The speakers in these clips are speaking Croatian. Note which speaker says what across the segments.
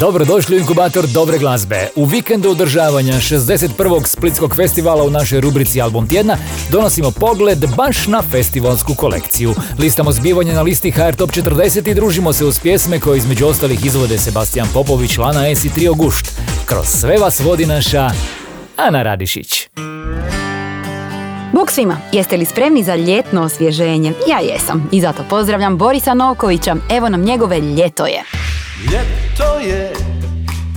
Speaker 1: Dobrodošli u inkubator dobre glazbe. U vikendu održavanja 61. Splitskog festivala u našoj rubrici Album tjedna donosimo pogled baš na festivalsku kolekciju. Listamo zbivanje na listi HR Top 40 i družimo se uz pjesme koje između ostalih izvode Sebastian Popović, Lana S i Trio Gušt. Kroz sve vas vodi naša Ana Radišić.
Speaker 2: Bog svima, jeste li spremni za ljetno osvježenje? Ja jesam i zato pozdravljam Borisa Nokovića, evo nam njegove ljeto je.
Speaker 3: Ljeto je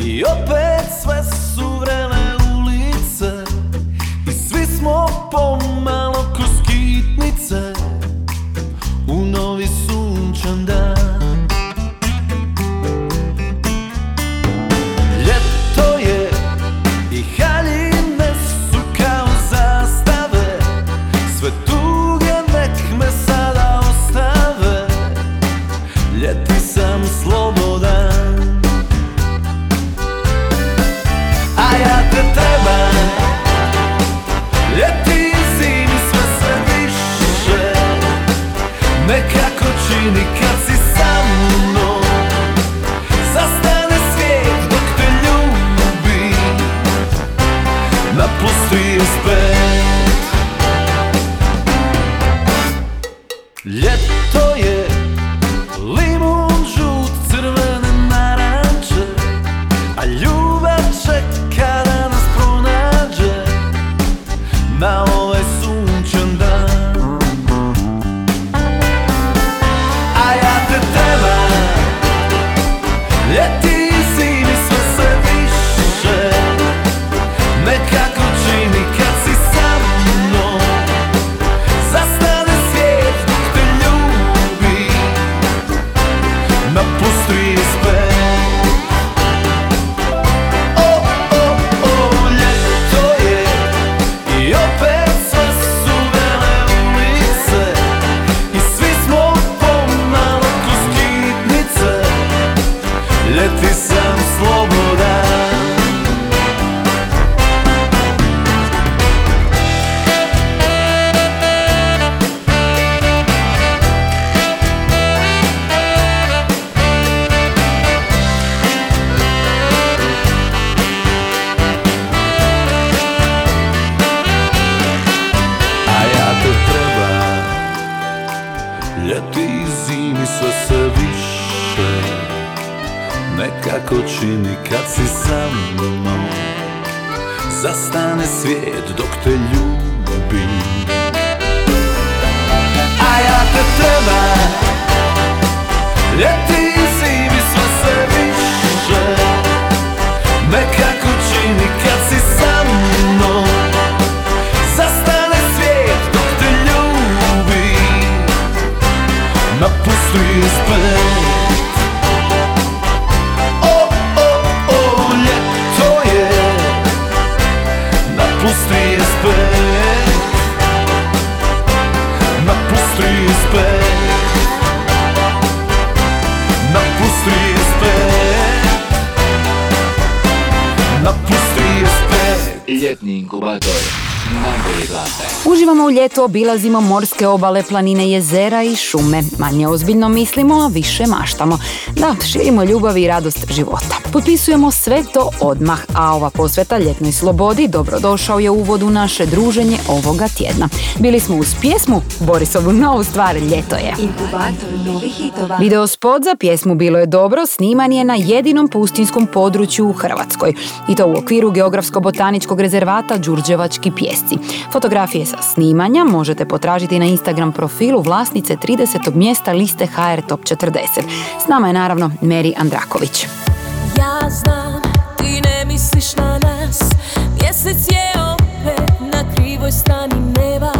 Speaker 3: i opet sve su vrele ulice I svi smo pomalo kroz kitnice U novi sunčan Nekako Nekako čini kad si sa mnom. Zastane svijet dok te ljubim A ja te trebam Ljeti i zimi sve se više. Nekako čini kad si sa mnom. Zastane svijet dok te ljubi. Na plus 35
Speaker 4: Ljetni inkubator.
Speaker 2: Uživamo u ljetu, obilazimo morske obale, planine, jezera i šume. Manje ozbiljno mislimo, a više maštamo. Da, širimo ljubav i radost života. Potpisujemo sve to odmah, a ova posveta ljetnoj slobodi dobrodošao je uvod u naše druženje ovoga tjedna. Bili smo uz pjesmu Borisovu novu stvar Ljeto je. Video spot za pjesmu Bilo je dobro sniman je na jedinom pustinskom području u Hrvatskoj i to u okviru geografsko-botaničkog rezervata Đurđevački pjesci. Fotografije sa snimanja možete potražiti na Instagram profilu vlasnice 30. mjesta liste HR Top 40. S nama je naravno Meri Andraković.
Speaker 5: Ja znam, ti ne misliš na nas. Mjesec je opet na krivoj strani neba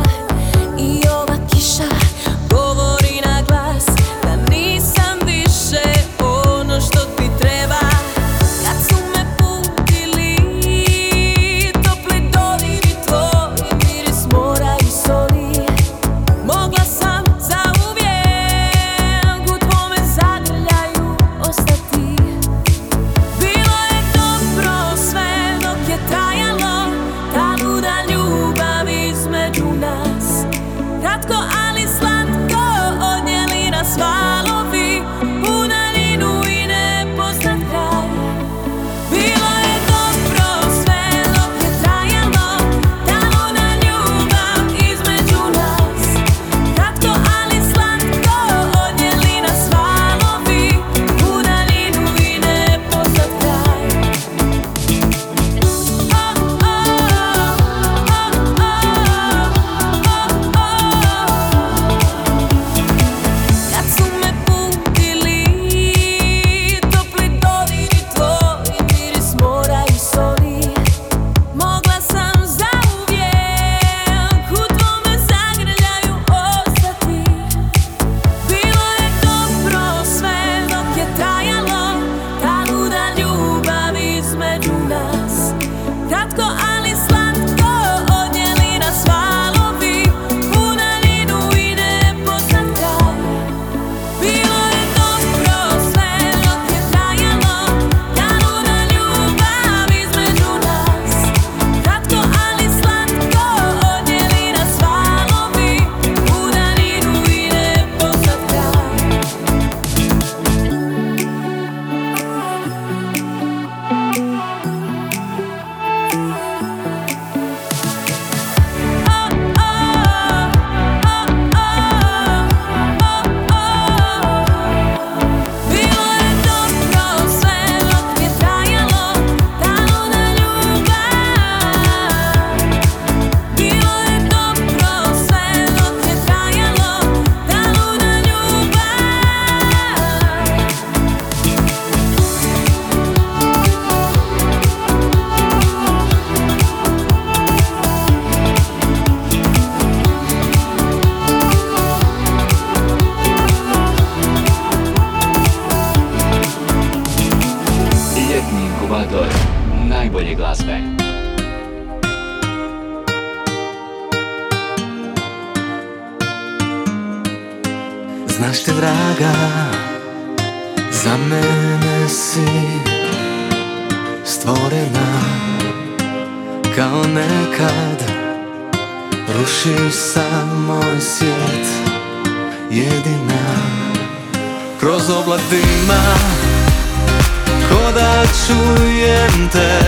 Speaker 6: čujem te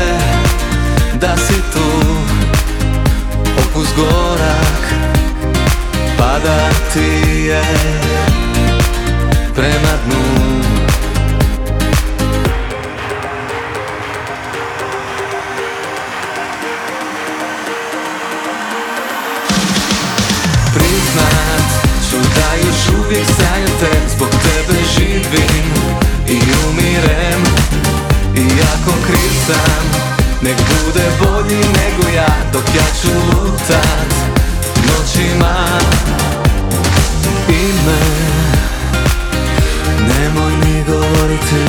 Speaker 6: da si tu. Okus gorak pada ti je prema dnu. Priznat ću da još uvijek sanjam te Zbog tebe živim i umirem Iako kriv sam Nek bude bolji nego ja Dok ja ću lutat noćima. Ime Nemoj mi govoriti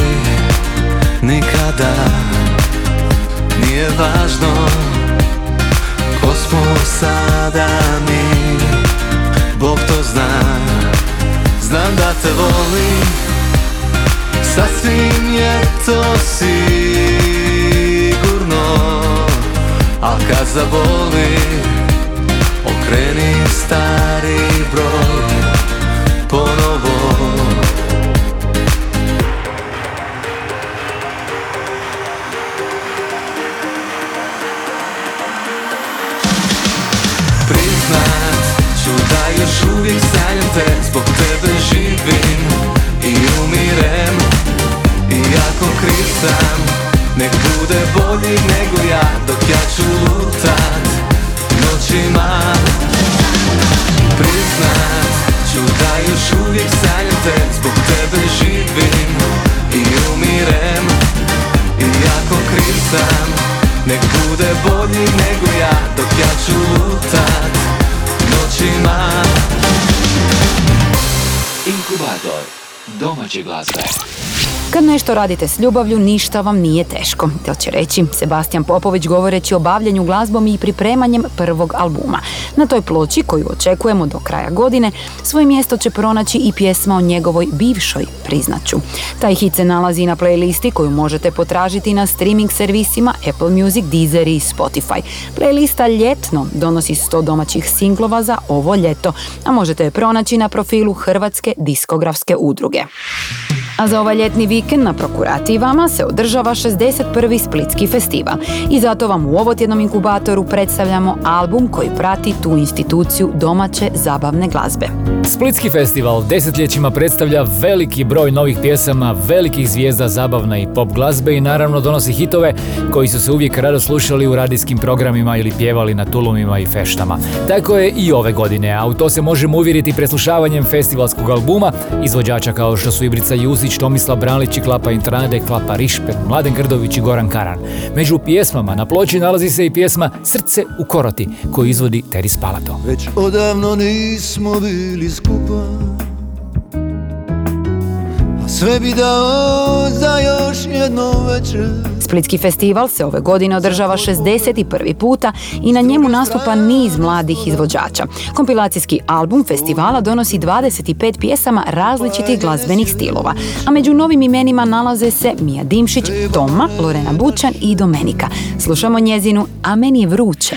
Speaker 6: Nikada. Nije važno Ko smo sada mi Bog to zna. Znam da te volim Sasvim je to sigurno Al kad zaboli Okreni stari broj Ponovo. Priznat ću da još uvijek sanjam te Zbog tebe živim i umirem Sam Nek bude bolji nego ja Dok ja ću lutat. Noćima Priznat ću da još uvijek sanjam te Zbog tebe živim i umirem. Iako kriv sam Nek bude bolji nego ja Dok ja ću lutat. Noćima.
Speaker 7: Inkubator domaće glazbe.
Speaker 2: Kad nešto radite s ljubavlju, ništa vam nije teško. To će reći Sebastian Popović govoreći o bavljanju glazbom i pripremanjem prvog albuma. Na toj ploči, koju očekujemo do kraja godine, svoje mjesto će pronaći i pjesma o njegovoj bivšoj, priznaću. Taj hit se nalazi na playlisti koju možete potražiti na streaming servisima Apple Music, Deezer i Spotify. Playlista ljetno donosi 100 domaćih singlova za ovo ljeto, a možete je pronaći na profilu Hrvatske diskografske udruge. A za ovaj ljetni vikend na prokurativama se održava 61. Splitski festival i zato vam u ovotjednom inkubatoru predstavljamo album koji prati tu instituciju domaće zabavne glazbe.
Speaker 1: Splitski festival desetljećima predstavlja veliki broj novih pjesama, velikih zvijezda zabavne i pop glazbe i naravno donosi hitove koji su se uvijek rado slušali u radijskim programima ili pjevali na tulumima i feštama. Tako je i ove godine, a u to se možemo uvjeriti preslušavanjem festivalskog albuma izvođača kao što su Ibrica Jusić, Tomislav Bralić i Klapa Intrade, Klapa Rišpet, Mladen Grdović i Goran Karan. Među pjesmama na ploči nalazi se i pjesma Srce u koroti koju izvodi Teri Spalato.
Speaker 6: Već odavno nismo bili skupa A
Speaker 8: Sve bi dao za još jednu večer
Speaker 2: Splitski festival se ove godine održava 61. puta i na njemu nastupa niz mladih izvođača. Kompilacijski album festivala donosi 25 pjesama različitih glazbenih stilova, a među novim imenima nalaze se Mija Dimšić, Toma, Lorena Bučan i Domenika. Slušamo njezinu A meni je vruće.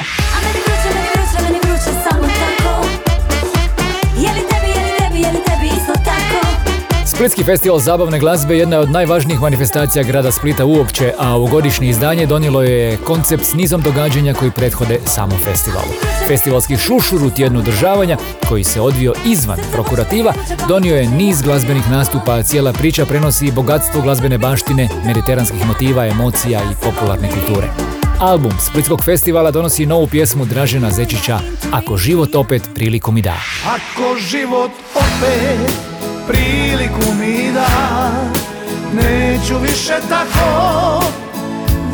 Speaker 1: Splitski festival zabavne glazbe jedna je od najvažnijih manifestacija grada Splita uopće, a ovogodišnje izdanje donijelo je koncept s nizom događanja koji prethode samom festivalu. Festivalski šušur u tjednu održavanja, koji se odvio izvan prokurativa, donio je niz glazbenih nastupa, a cijela priča prenosi bogatstvo glazbene baštine, mediteranskih motiva, emocija i popularne kulture. Album Splitskog festivala donosi novu pjesmu Dražena Zečića Ako život opet priliku mi da.
Speaker 8: Ako život opet priliku mi da Neću više tako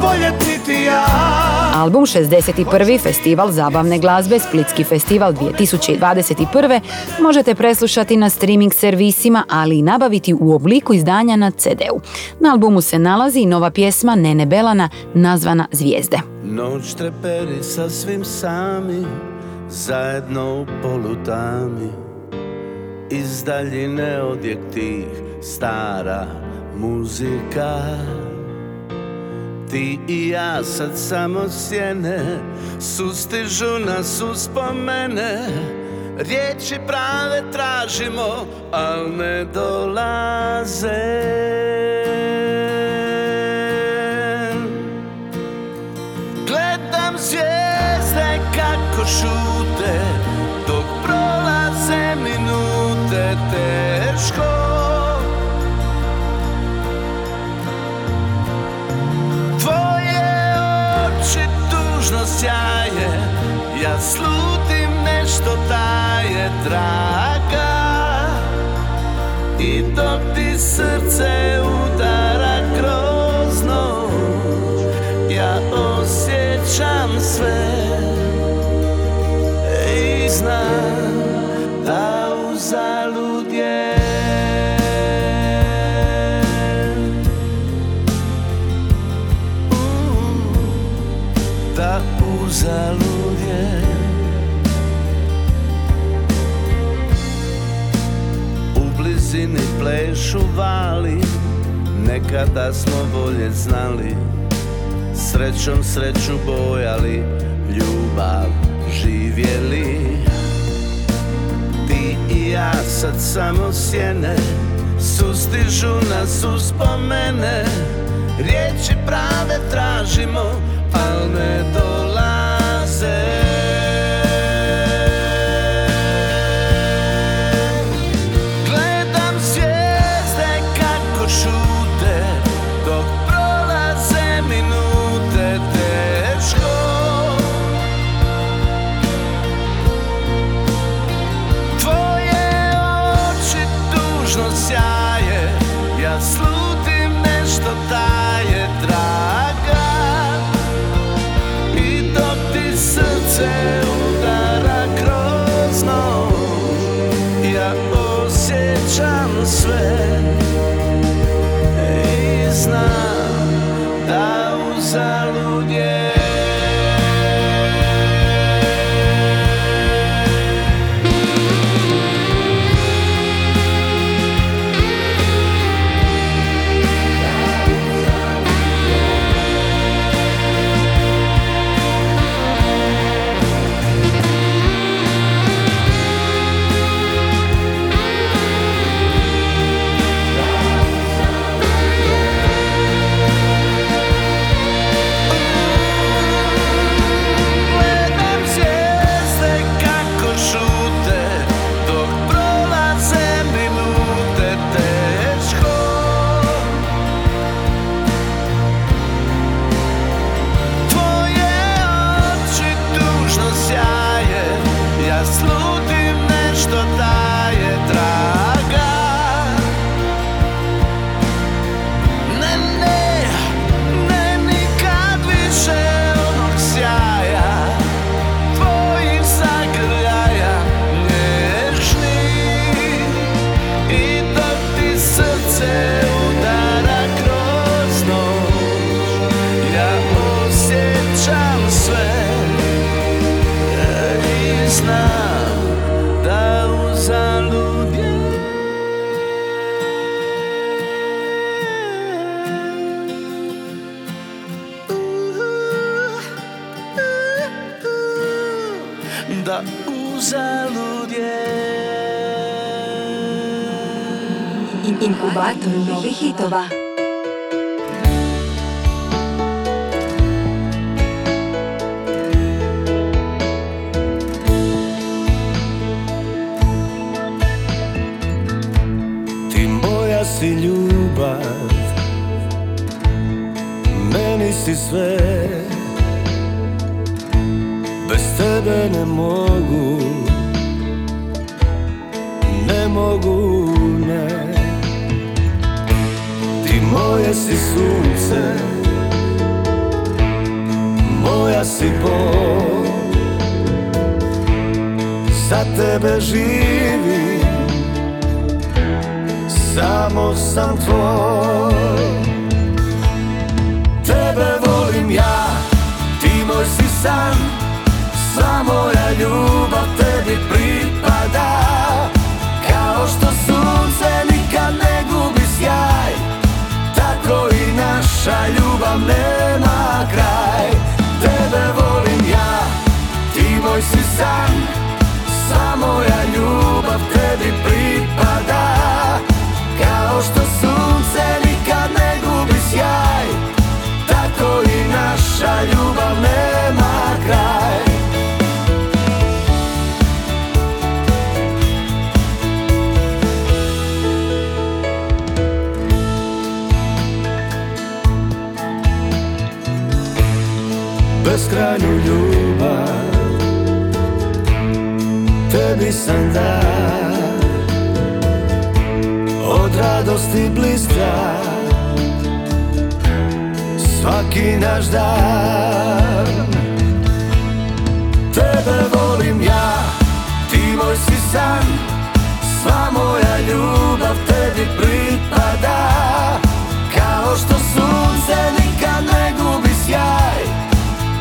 Speaker 8: voljet niti ja
Speaker 2: Album 61. Festival zabavne glazbe Splitski festival 2021. možete preslušati na streaming servisima, ali i nabaviti u obliku izdanja na CD-u. Na albumu se nalazi i nova pjesma Nene Belana nazvana Zvijezde.
Speaker 9: Noć treperi sasvim sami, zajedno u polutami Iz daljine odjek tih stara muzika. Ti i ja sad samo sjene Sustižu nas uspomene Riječi prave tražimo, al ne dolaze. Gledam zvijezde kako šute draga I dok ti srce Nekada smo bolje znali. Srećom sreću bojali Ljubav živjeli. Ti i ja sad samo sjene Sustižu nas uspomene Riječi prave tražimo Al ne dolaze
Speaker 3: moj Sam dao od radosti blistra Svaki naš dan. Tebe volim ja, ti moj si san. Sva moja ljubav tebi pripada. Kao što sunce nikad ne gubi sjaj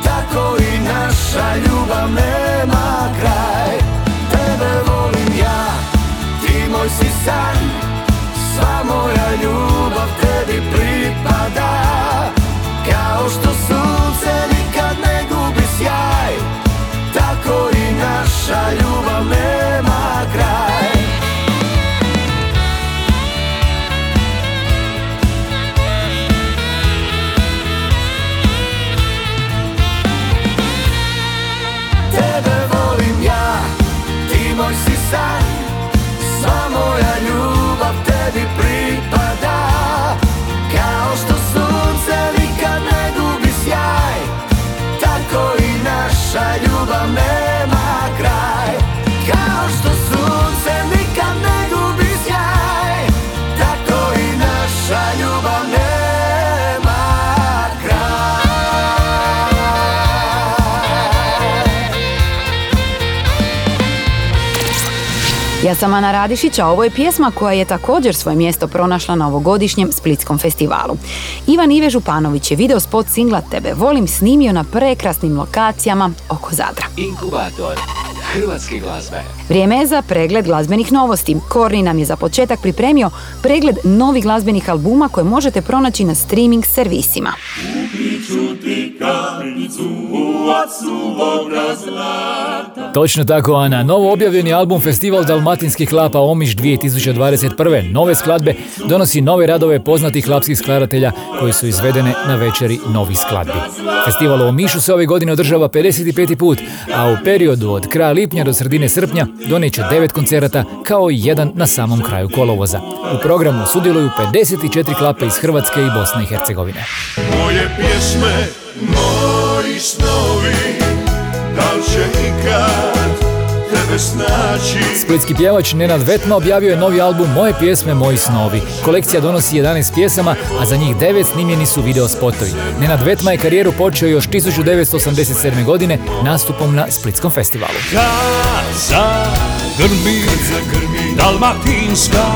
Speaker 3: Tako i naša ljubav nema kraj moj si san Sva moja ljubav tebi pripada. Kao što sunce nikad ne gubi sjaj Tako i naša ljubav nema
Speaker 2: sam Ana Radišić, a ovo je pjesma koja je također svoje mjesto pronašla na ovogodišnjem Splitskom festivalu. Ivan Ive Županović je video spot singla Tebe volim snimio na prekrasnim lokacijama oko Zadra.
Speaker 7: Inkubator hrvatske glazbe.
Speaker 2: Vrijeme je za pregled glazbenih novosti. Korni nam je za početak pripremio pregled novih glazbenih albuma koje možete pronaći na streaming servisima.
Speaker 1: Točno tako, Ana. Novo objavljeni album Festival Dalmatinskih klapa Omiš 2021. Nove skladbe donosi nove radove poznatih klapskih skladatelja koji su izvedene na večeri novih skladbi. Festival u Omišu se ove godine održava 55. put, a u periodu od kraja lipnja do sredine srpnja doneće devet koncerata kao i jedan na samom kraju kolovoza. U programu sudjeluju 54 klape iz Hrvatske i Bosne i Hercegovine.
Speaker 10: Moje pjesme, moji snovi Da li će ikad tebe snaći
Speaker 1: Splitski pjevač Nenad Vetma objavio je novi album Moje pjesme, moji snovi. Kolekcija donosi 11 pjesama, a za njih 9 snimljeni su video spotovi. Nenad Vetma je karijeru počeo još 1987. godine nastupom na Splitskom festivalu.
Speaker 10: Kad zagrmi, dalmatinska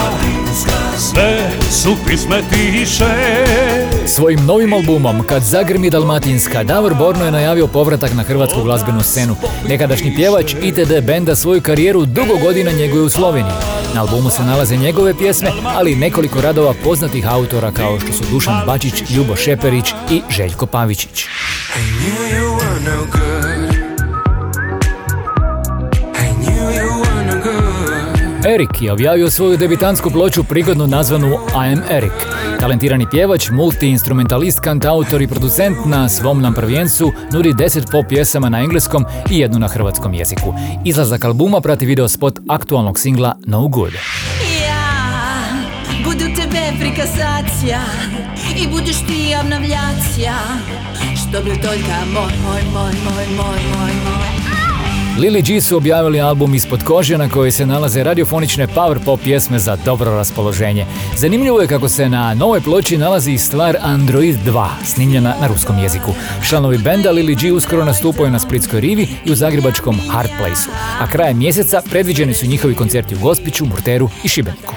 Speaker 10: Sve su pisme tiše
Speaker 1: Svojim novim albumom Kad zagrmi Dalmatinska, Davor Borno je najavio povratak na hrvatsku glazbenu scenu. Nekadašnji pjevač ITD benda svoju karijeru dugo godina njeguje u Sloveniji. Na albumu se nalaze njegove pjesme, ali i nekoliko radova poznatih autora kao što su Dušan Bačić, Ljubo Šeperić i Željko Pavičić.
Speaker 3: knew you were no good.
Speaker 1: Erik je objavio svoju debitantsku ploču prigodno nazvanu I am Erik. Talentirani pjevač, multi-instrumentalist, kantautor i producent na svom nam prvencu nudi 10 pop pjesama na engleskom i jednu na hrvatskom jeziku. Izlazak albuma prati video spot aktualnog singla No Good.
Speaker 5: Ja budu tebe prikazacija I buduš ti obnavljacija Što bi toljka moj, moj, moj, moj, moj, moj, moj
Speaker 1: Lili G su objavili album Ispod kože na kojoj se nalaze radiofonične power pop pjesme za dobro raspoloženje. Zanimljivo je kako se na novoj ploči nalazi i stvar Android 2, snimljena na ruskom jeziku. Članovi benda Lili G uskoro nastupaju na Splitskoj rivi i u zagrebačkom Hard Placeu. A krajem mjeseca predviđeni su njihovi koncerti u Gospiću, Murteru i Šibeniku.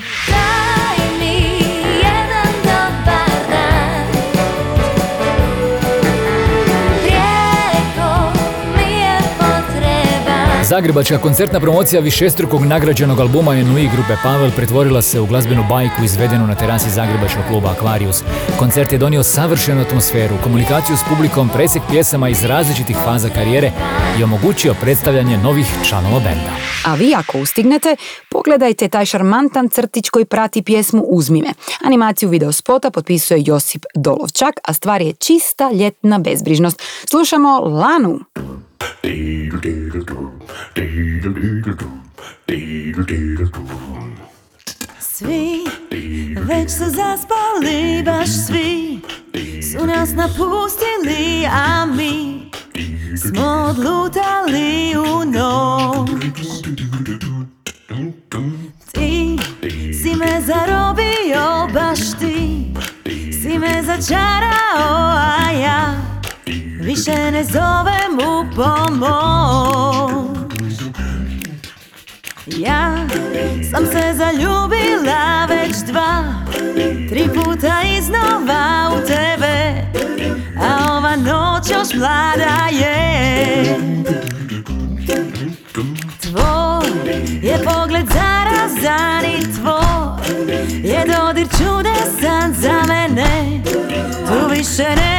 Speaker 1: Zagrebačka koncertna promocija višestrukog nagrađenog albuma Enui grupe Pavel pretvorila se u glazbenu bajku izvedenu na terasi Zagrebačkog kluba Aquarius. Koncert je donio savršenu atmosferu, komunikaciju s publikom, presjek pjesama iz različitih faza karijere i omogućio predstavljanje novih članova benda.
Speaker 2: A vi ako ustignete, pogledajte taj šarmantan crtić koji prati pjesmu Uzmi me. Animaciju videospota potpisuje Josip Dolovčak, a stvar je čista ljetna bezbrižnost. Slušamo Lanu.
Speaker 5: Svi već su zaspali, baš svi Su nas napustili, a mi Smo odlutali u noć. Ti si me zarobio, baš ti Si me začarao, a ja Više ne zovem u pomoć ja sam se zaljubila već dva Tri puta iznova u tebe A ova noć još mlada je. Tvoj je pogled zarazan i tvoj Je dodir čudesan za mene. Tu više nema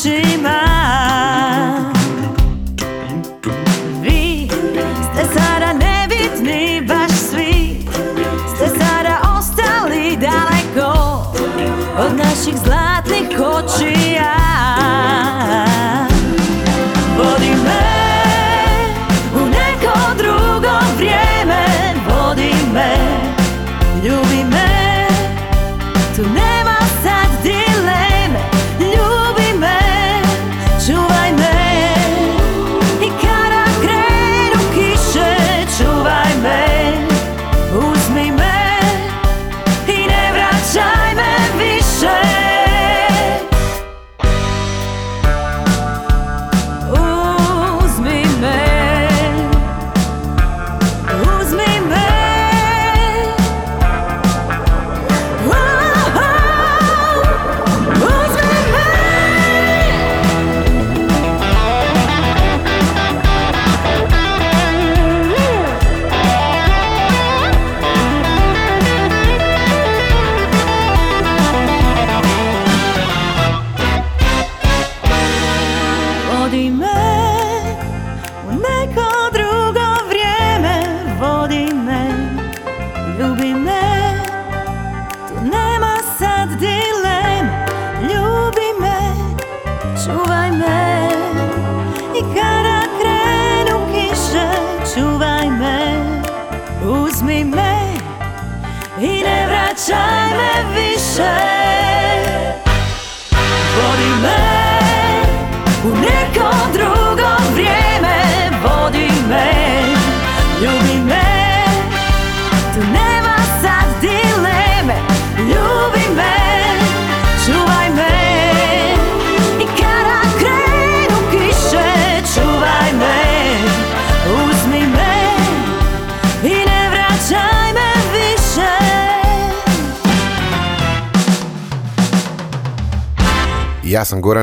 Speaker 5: plućima Vi ste sada nebitni, baš svi Ste sada ostali daleko Od naših zlatnih kočija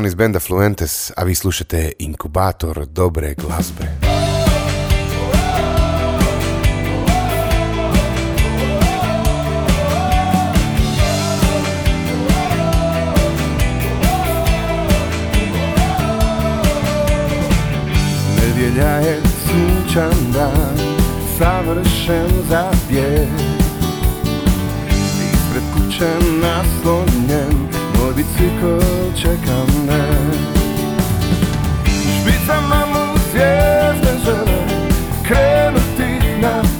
Speaker 11: iz benda Fluentes, a vi slušate Inkubator dobre glazbe.
Speaker 8: Nedjelja je sunčan dan Savršen za bijeg Ispred kuće naslonjen Moj bicikl čeka me Špicama mu zvijezde žele Krenuti na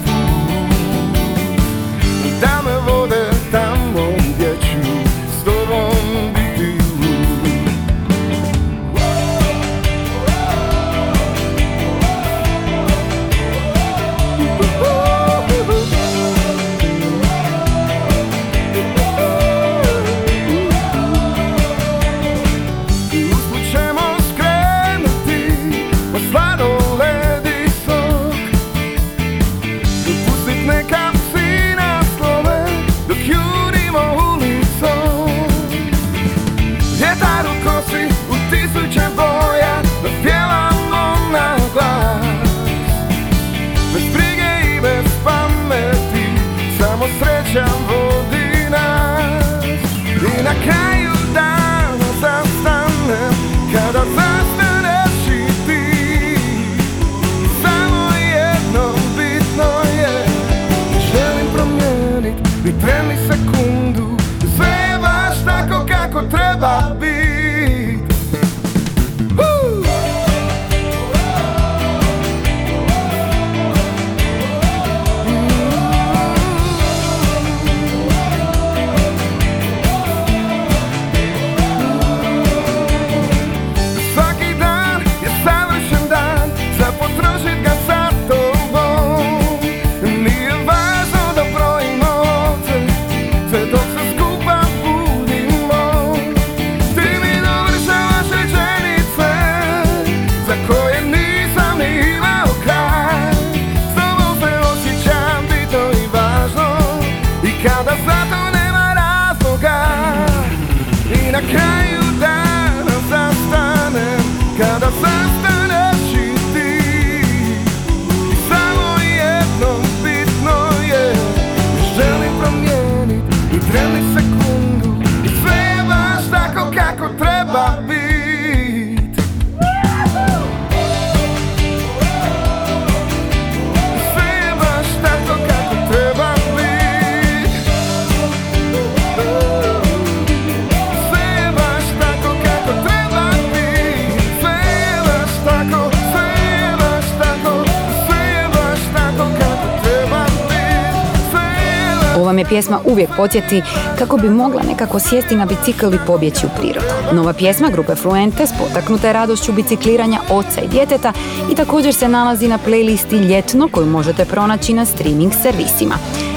Speaker 2: pjesma uvijek podsjeti kako bi mogla nekako sjesti na bicikl i pobjeći u prirodu. Nova pjesma grupe Fluentes potaknuta je radošću bicikliranja oca i djeteta i također se nalazi na playlisti Ljetno koju možete pronaći na streaming servisima.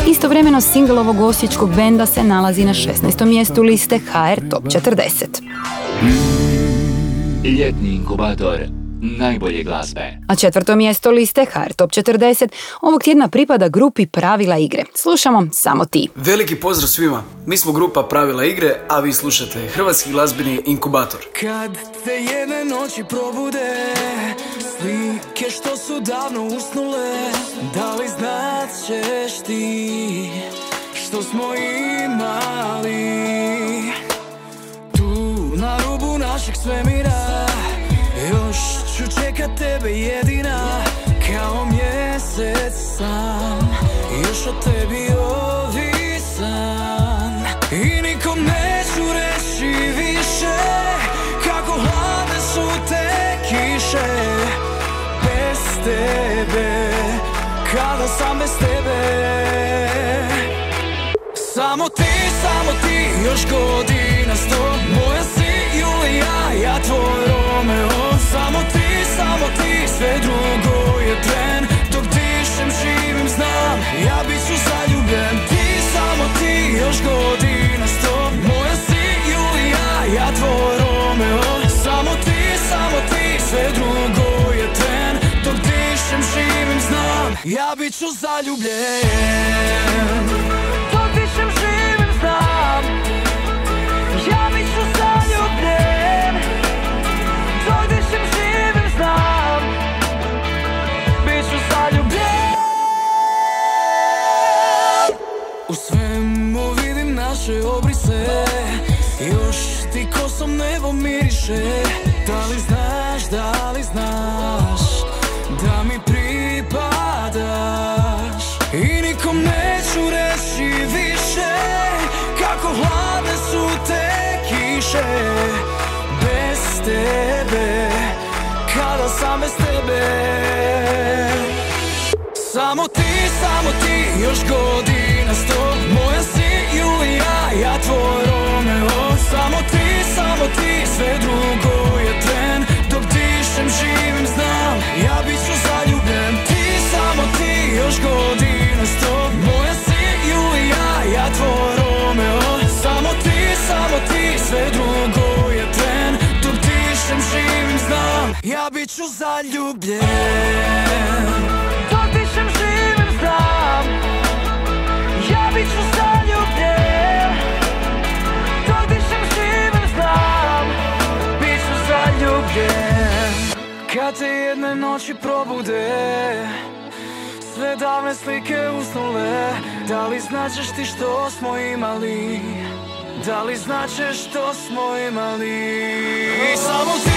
Speaker 2: Istovremeno single ovog osječkog benda se nalazi na 16. mjestu liste HR Top 40.
Speaker 7: Ljetni inkubator najbolje glazbe.
Speaker 2: A četvrto mjesto liste HR Top 40 ovog tjedna pripada grupi Pravila igre. Slušamo samo ti.
Speaker 12: Veliki pozdrav svima. Mi smo grupa Pravila igre, a vi slušate Hrvatski glazbeni inkubator.
Speaker 13: Kad te jedne noći probude Slike što su davno usnule Da li znat ćeš ti Što smo imali Tu na rubu našeg svemira Još ću čekat tebe jedina Kao mjesec sam Još o tebi ovisan. I nikom neću reći više Kako hladne su te kiše. Bez tebe Kada sam bez tebe? Samo ti, samo ti, još godina sto Moja si Julija, ja tvoj Romeo. Samo ti, sve drugo je tren Dok dišem, živim, znam, ja bit ću zaljubljen Ti, samo ti, još godina sto. Moja si Julija, ja tvoj Romeo. Samo ti, samo ti, sve drugo je tren. Dok dišem, živim, znam, ja bit ću zaljubljen još godina sto. Moja si Julija, ja tvoj Romeo. Samo ti, samo ti, sve drugo je tren. Dok dišem, živim, znam, ja bit ću zaljubljen. Ti, samo ti, još godina sto. Moja si Julija, ja tvoj Romeo. Samo ti, samo ti, sve drugo je tren. Dok dišem, živim, znam, ja bit ću zaljubljen jedne noći probude. Sve davne slike usnule Da li značeš ti što smo imali? Da li znače što smo imali? Samo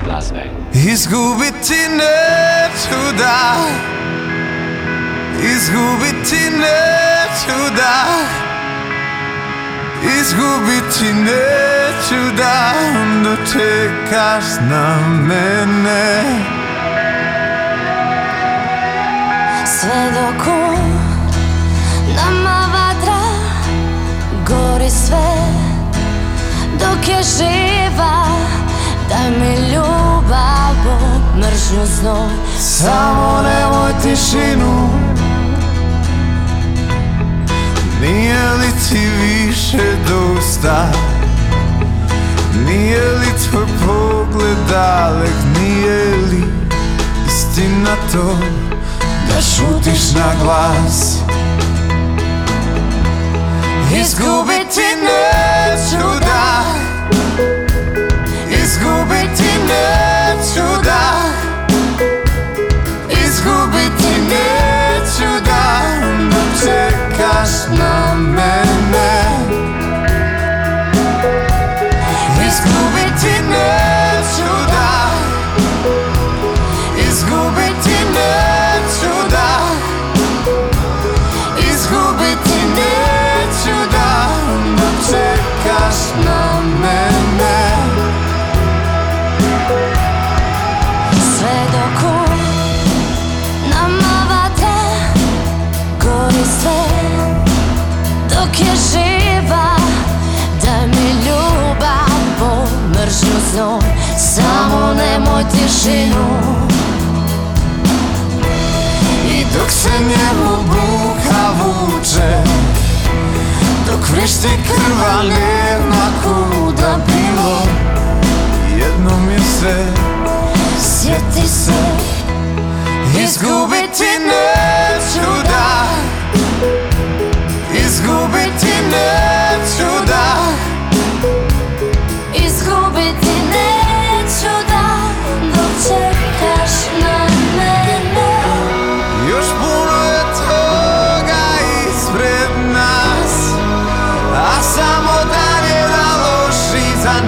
Speaker 7: najbolje glazbe.
Speaker 14: Izgubiti neću da Izgubiti neću da Izgubiti neću da Dočekaš na mene.
Speaker 15: Sve dok u nama vatra gori sve Dok je živa daj mi ljubav, mržnju znoj
Speaker 14: Samo nemoj tišinu. Nije li ti više dosta? Nije li tvoj pogled dalek? Nije li istina to Da šutiš na glas? Izgubiti neću da Izgubiti neću
Speaker 15: Samo nemoj tišinu.
Speaker 14: I dok se njemu buka vuče Dok vrišti krva nema kuda bilo Jednom je sve
Speaker 15: Sjeti se
Speaker 14: Izgubiti neću da Izgubiti neću da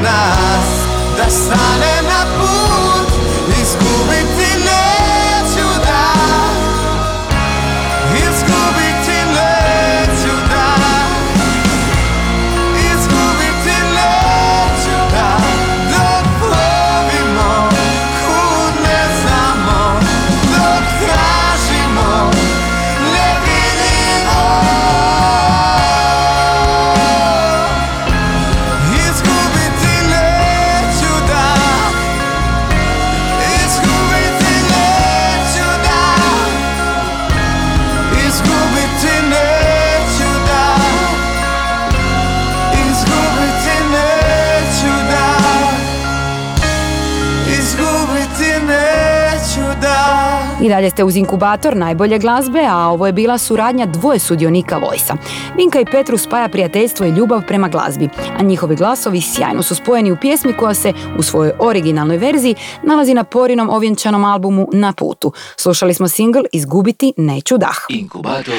Speaker 14: loši za nas
Speaker 2: I dalje ste uz inkubator najbolje glazbe, a ovo je bila suradnja dvoje sudionika Vojsa. Vinka i Petru spaja prijateljstvo i ljubav prema glazbi, a njihovi glasovi sjajno su spojeni u pjesmi koja se u svojoj originalnoj verziji nalazi na Porinom ovjenčanom albumu Na putu. Slušali smo singl Izgubiti neću dah.
Speaker 7: Inkubator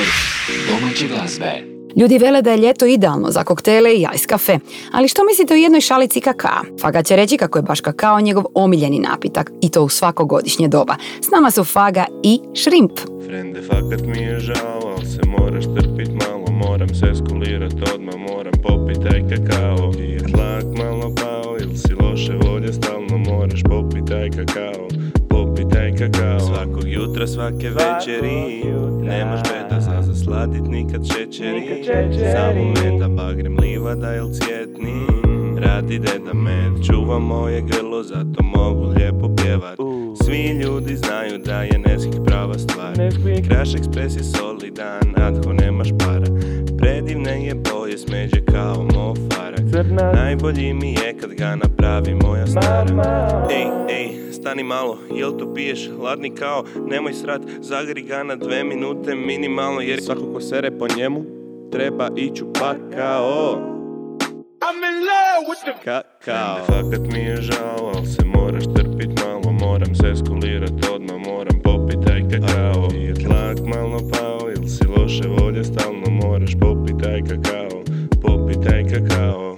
Speaker 7: domaće glazbe.
Speaker 2: Ljudi vele da je ljeto idealno za koktele i ice kafe. Ali što mislite o jednoj šalici kakaa? Faga će reći kako je baš kakao njegov omiljeni napitak i to u svako godišnje doba. S nama su Faga i Šrimp.
Speaker 16: Frende, fakat mi je žao, al se moraš trpit malo Moram se skulirat odmah, moram popit taj kakao Ti je tlak malo pao, ili si loše volje Stalno moraš popit taj kakao Popit taj kakao. Svakog jutra, svake večeri. Nemaš beda za zasladit nikad šećeri. Samo meda, bagrem, livada il cvjetni. Radi deda med, čuva moje grlo Zato mogu lijepo pjevat. Svi ljudi znaju da je Neskih prava stvar. Crash Express je solidan, Adho nemaš para. Predivne je boje smeđe kao mofarak Najbolji mi je kad ga napravi moja stara. Ej, ej, stani malo, jel to piješ hladni kao? Nemoj srat, zagri ga na dve minute minimalno Jer svako ko sere po njemu treba ići u pakao I'm in love with the kakao. Fakat mi je žao, al se moraš trpit malo. Moram se skulirat odmah, moram popit taj kakao. Ti je tlak malo pao, ili si loše volje Stalno moraš popit taj kakao, popit taj kakao.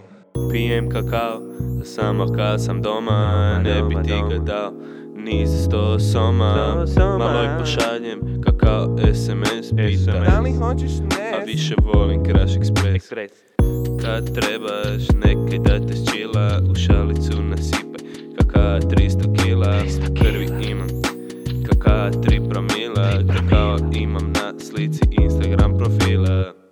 Speaker 17: Pijem kakao, samo kad sam doma Ne bi ti ga dao, ni za sto soma. Malo ih pošaljem, kakao SMS pita.
Speaker 16: Da li hoćeš
Speaker 17: A više volim Crash Express. Kad trebaš nekaj da te ščila U šalicu nasipaj. Kakao 300 kila. Krvi imam. Kakao 3 promila. Kakao imam na slici Instagram profila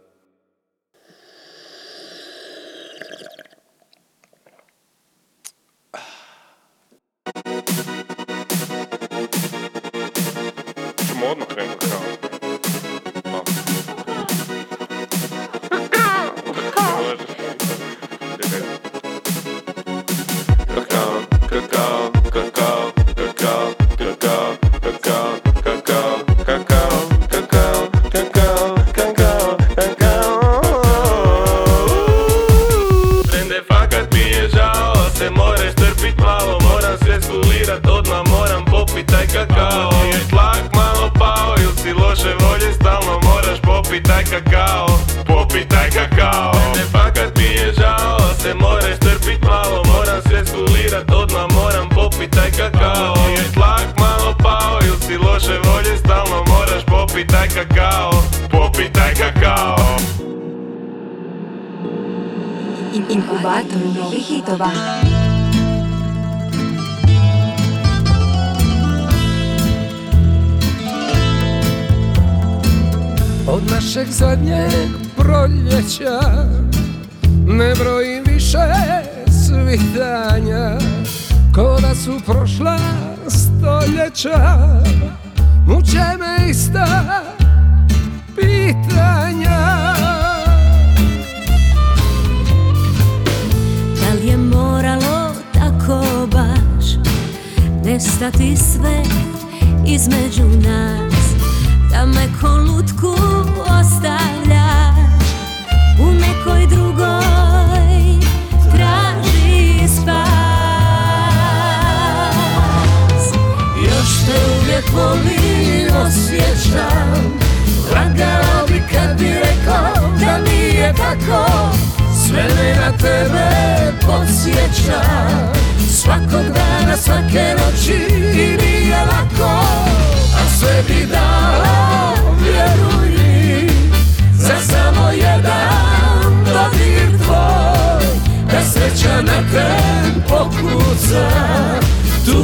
Speaker 18: Tu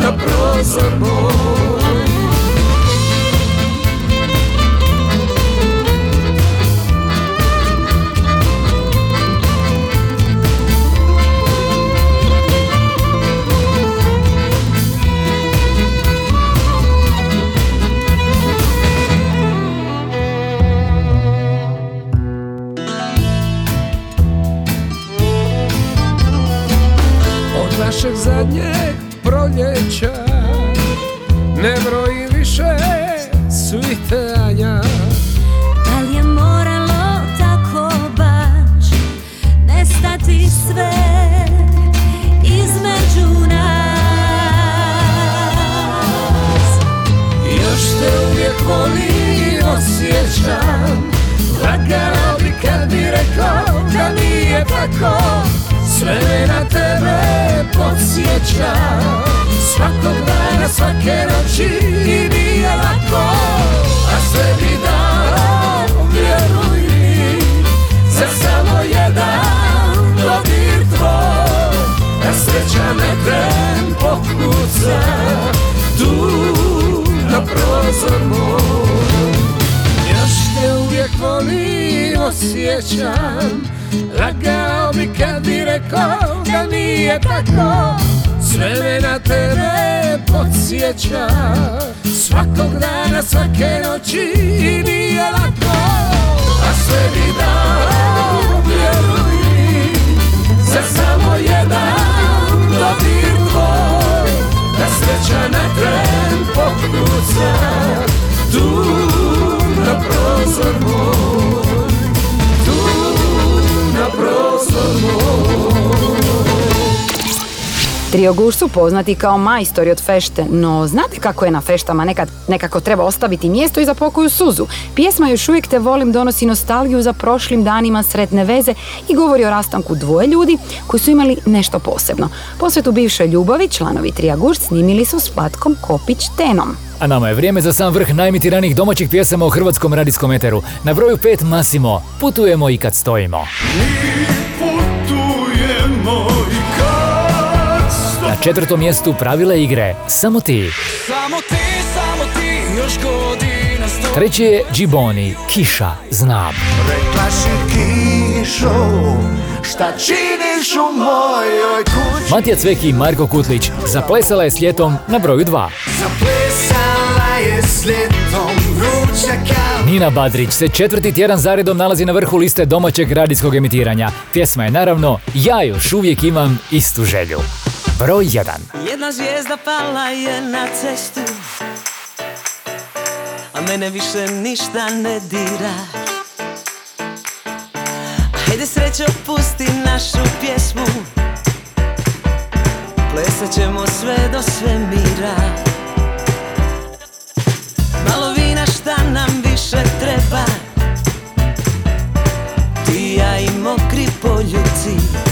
Speaker 18: na prozor moj nije tako. Sve me na tebe podsjeća. Svakog dana, svake noći i nije lako. A sve dao, vjeruj. Mi Za samo jedan tvoj Da sreća na tren Tu na prozor moj Tu na prozor moj
Speaker 2: Trio Guš su poznati kao majstori od fešte, no znate kako je na feštama nekad nekako treba ostaviti mjesto i za pokoju suzu. Pjesma Još uvijek te volim donosi nostalgiju za prošlim danima sretne veze i govori o rastanku dvoje ljudi koji su imali nešto posebno. Posvetu bivšoj ljubavi članovi Trija Guš snimili su s Platkom Kopić Tenom.
Speaker 1: A nama je vrijeme za sam vrh najmitiranih domaćih pjesama u hrvatskom radijskom eteru. Na broju 5 Masimo, putujemo i kad stojimo. Na četvrtom mjestu pravile igre, samo ti.
Speaker 5: Samo ti, samo ti, još godina sto
Speaker 1: Treći je Džiboni, Kiša, znam.
Speaker 14: Rekla si kišo, šta činiš u mojoj kući?
Speaker 1: Matija Cveki i Marko Kutlić zaplesala je s ljetom na broju 2.
Speaker 14: Zaplesala je s ljetom
Speaker 1: Nina Badrić se četvrti tjedan zaredom nalazi na vrhu liste domaćeg radijskog emitiranja. Pjesma je naravno Ja još uvijek imam istu želju. Broj 1.
Speaker 5: Jedna zvijezda pala je na cestu A mene više ništa ne dira. Hajde srećo pusti našu pjesmu Plesat ćemo sve do svemira. Malo vina šta nam više treba Ti ja i mokri poljuci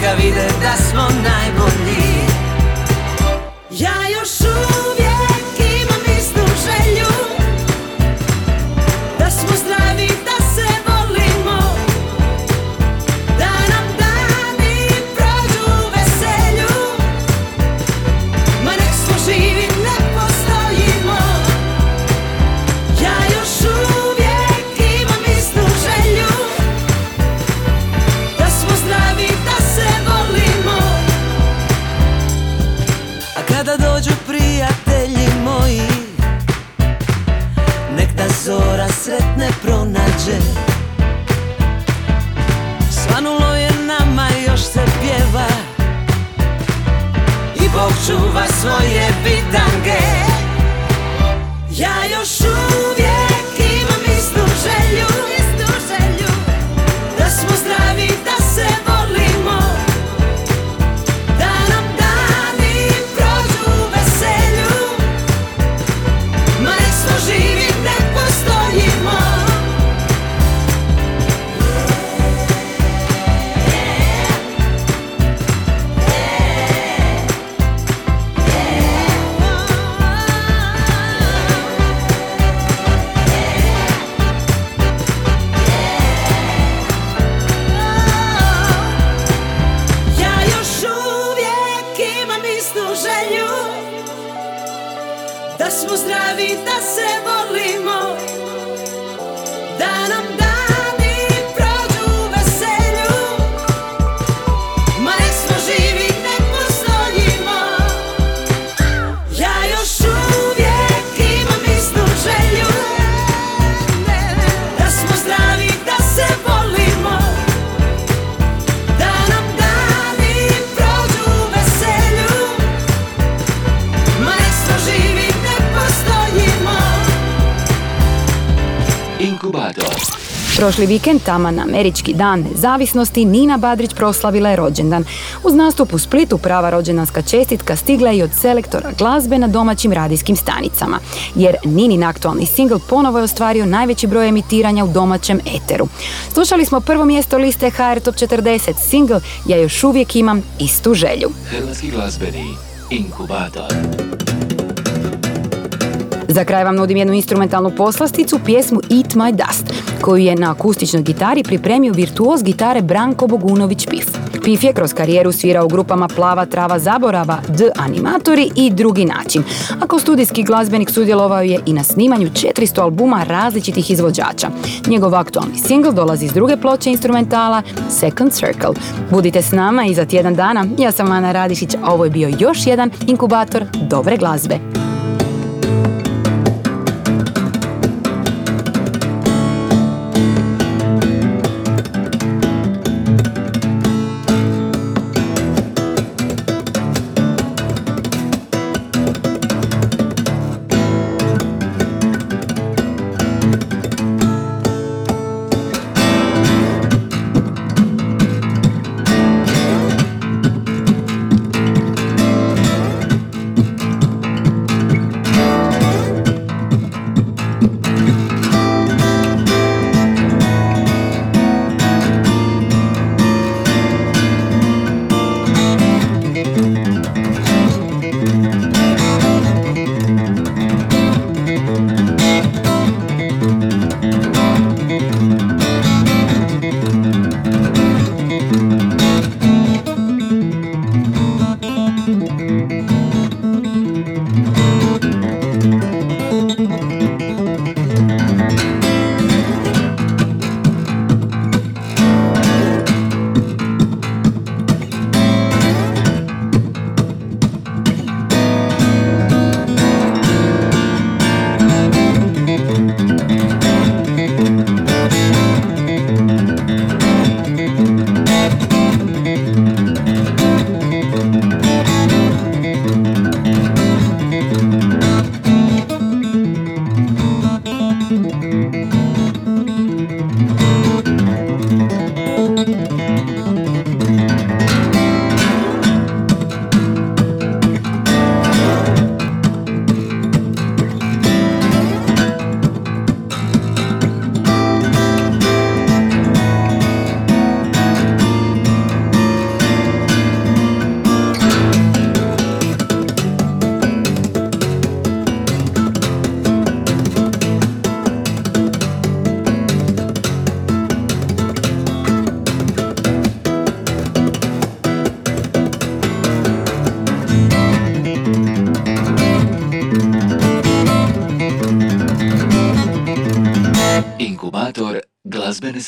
Speaker 5: Neka vide da smo najbolji pronađe Svanulo je nama, još se pjeva. I Bog čuva svoje bitange
Speaker 2: Prošli vikend, taman na američki dan nezavisnosti, Nina Badrić proslavila je rođendan. Uz nastup u Splitu prava rođendanska čestitka stigla je i od selektora glazbe na domaćim radijskim stanicama. Jer Ninin aktualni singl ponovo je ostvario najveći broj emitiranja u domaćem eteru. Slušali smo prvo mjesto liste HR Top 40 singl Ja još uvijek imam istu želju.
Speaker 7: Hrvatski glazbeni Inkubator.
Speaker 2: Za kraj vam nudim jednu instrumentalnu poslasticu, pjesmu Eat My Dust, koju je na akustičnoj gitari pripremio virtuoz gitare Branko Bogunović Pif. Pif je kroz karijeru svirao u grupama Plava trava zaborava, D animatori i drugi način. A kao studijski glazbenik sudjelovao je i na snimanju 400 albuma različitih izvođača. Njegov aktualni singl dolazi iz druge ploče instrumentala Second Circle. Budite s nama i za tjedan dana. Ja sam Ana Radišić, a ovo je bio još jedan inkubator dobre glazbe.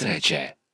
Speaker 7: Inkubator glazbene sreće.